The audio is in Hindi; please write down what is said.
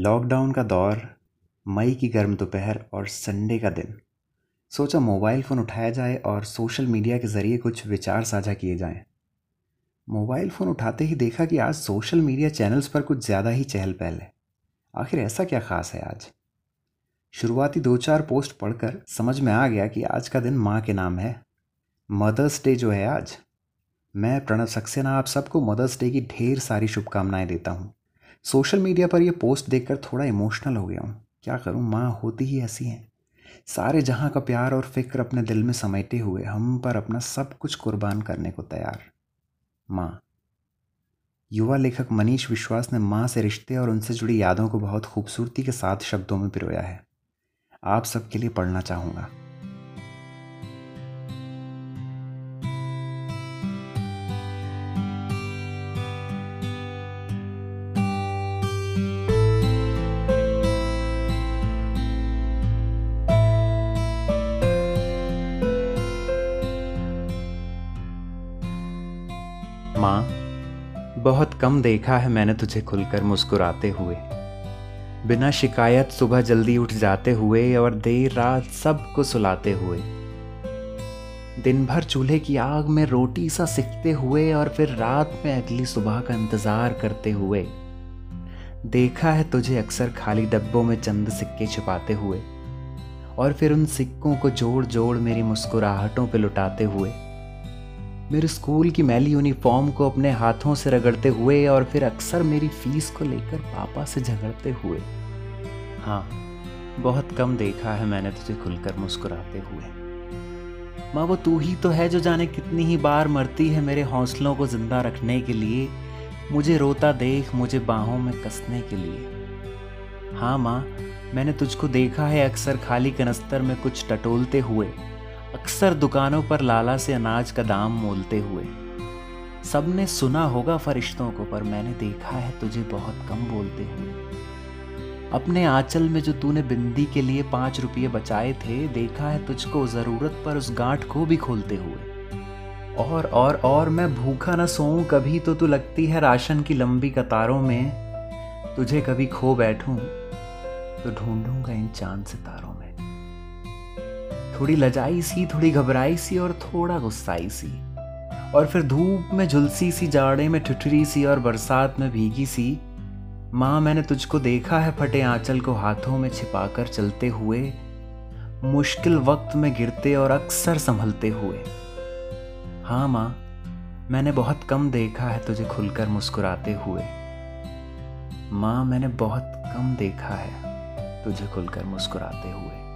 लॉकडाउन का दौर, मई की गर्म दोपहर और संडे का दिन। सोचा मोबाइल फ़ोन उठाया जाए और सोशल मीडिया के ज़रिए कुछ विचार साझा किए जाएँ। मोबाइल फ़ोन उठाते ही देखा कि आज सोशल मीडिया चैनल्स पर कुछ ज़्यादा ही चहल पहल है। आखिर ऐसा क्या ख़ास है आज? शुरुआती दो चार पोस्ट पढ़कर समझ में आ गया कि आज का दिन माँ के नाम है। मदर्स डे जो है आज। मैं प्रणव सक्सेना, आप सबको मदर्स डे की ढेर सारी शुभकामनाएँ देता हूँ। सोशल मीडिया पर यह पोस्ट देखकर थोड़ा इमोशनल हो गया हूँ। क्या करूँ? माँ होती ही ऐसी हैं। सारे जहाँ का प्यार और फ़िक्र अपने दिल में समेटे हुए, हम पर अपना सब कुछ कुर्बान करने को तैयार। माँ। युवा लेखक मनीष विश्वास ने माँ से रिश्ते और उनसे जुड़ी यादों को बहुत खूबसूरती के साथ शब्दों में पिरोया है। आप सबके लिए पढ़ना चाहूँगा। माँ, बहुत कम देखा है मैंने तुझे खुलकर मुस्कुराते हुए। बिना शिकायत सुबह जल्दी उठ जाते हुए और देर रात सबको सुलाते हुए। दिन भर चूल्हे की आग में रोटी सा सिकते हुए और फिर रात में अगली सुबह का इंतज़ार करते हुए। देखा है तुझे अक्सर खाली डब्बों में चंद सिक्के छुपाते हुए और फिर उन सिक्कों को जोड़ जोड़ मेरी मुस्कुराहटों पे लुटाते हुए। मेरे स्कूल की मैली यूनिफॉर्म को अपने हाथों से रगड़ते हुए और फिर अक्सर मेरी फ़ीस को लेकर पापा से झगड़ते हुए। हाँ बहुत कम देखा है मैंने तुझे खुलकर मुस्कुराते हुए। माँ, वो तू ही तो है जो जाने कितनी ही बार मरती है मेरे हौसलों को ज़िंदा रखने के लिए, मुझे रोता देख, मुझे बाहों में कसने के लिए। हाँ माँ, मैंने तुझको देखा है अक्सर खाली कनस्तर में कुछ टटोलते हुए। अक्सर दुकानों पर लाला से अनाज का दाम मोलते हुए। सबने सुना होगा फरिश्तों को, पर मैंने देखा है तुझे बहुत कम बोलते हुए। अपने आंचल में जो तूने बिंदी के लिए पाँच रुपये बचाए थे, देखा है तुझको ज़रूरत पर उस गांठ को भी खोलते हुए। और और और मैं भूखा ना सोऊं, कभी तो तू लगती है राशन की लंबी कतारों में। तुझे कभी खो बैठूं तो ढूंढूँगा इन चाँद सितारों में। थोड़ी लजाई सी, थोड़ी घबराई सी और थोड़ा गुस्साई सी। और फिर धूप में झुलसी सी, जाड़े में ठिठरी सी और बरसात में भीगी सी। माँ, मैंने तुझको देखा है फटे आंचल को हाथों में छिपाकर चलते हुए। मुश्किल वक्त में गिरते और अक्सर संभलते हुए। हाँ माँ, मैंने बहुत कम देखा है तुझे खुलकर मुस्कुराते हुए। माँ, मैंने बहुत कम देखा है तुझे खुलकर मुस्कुराते हुए।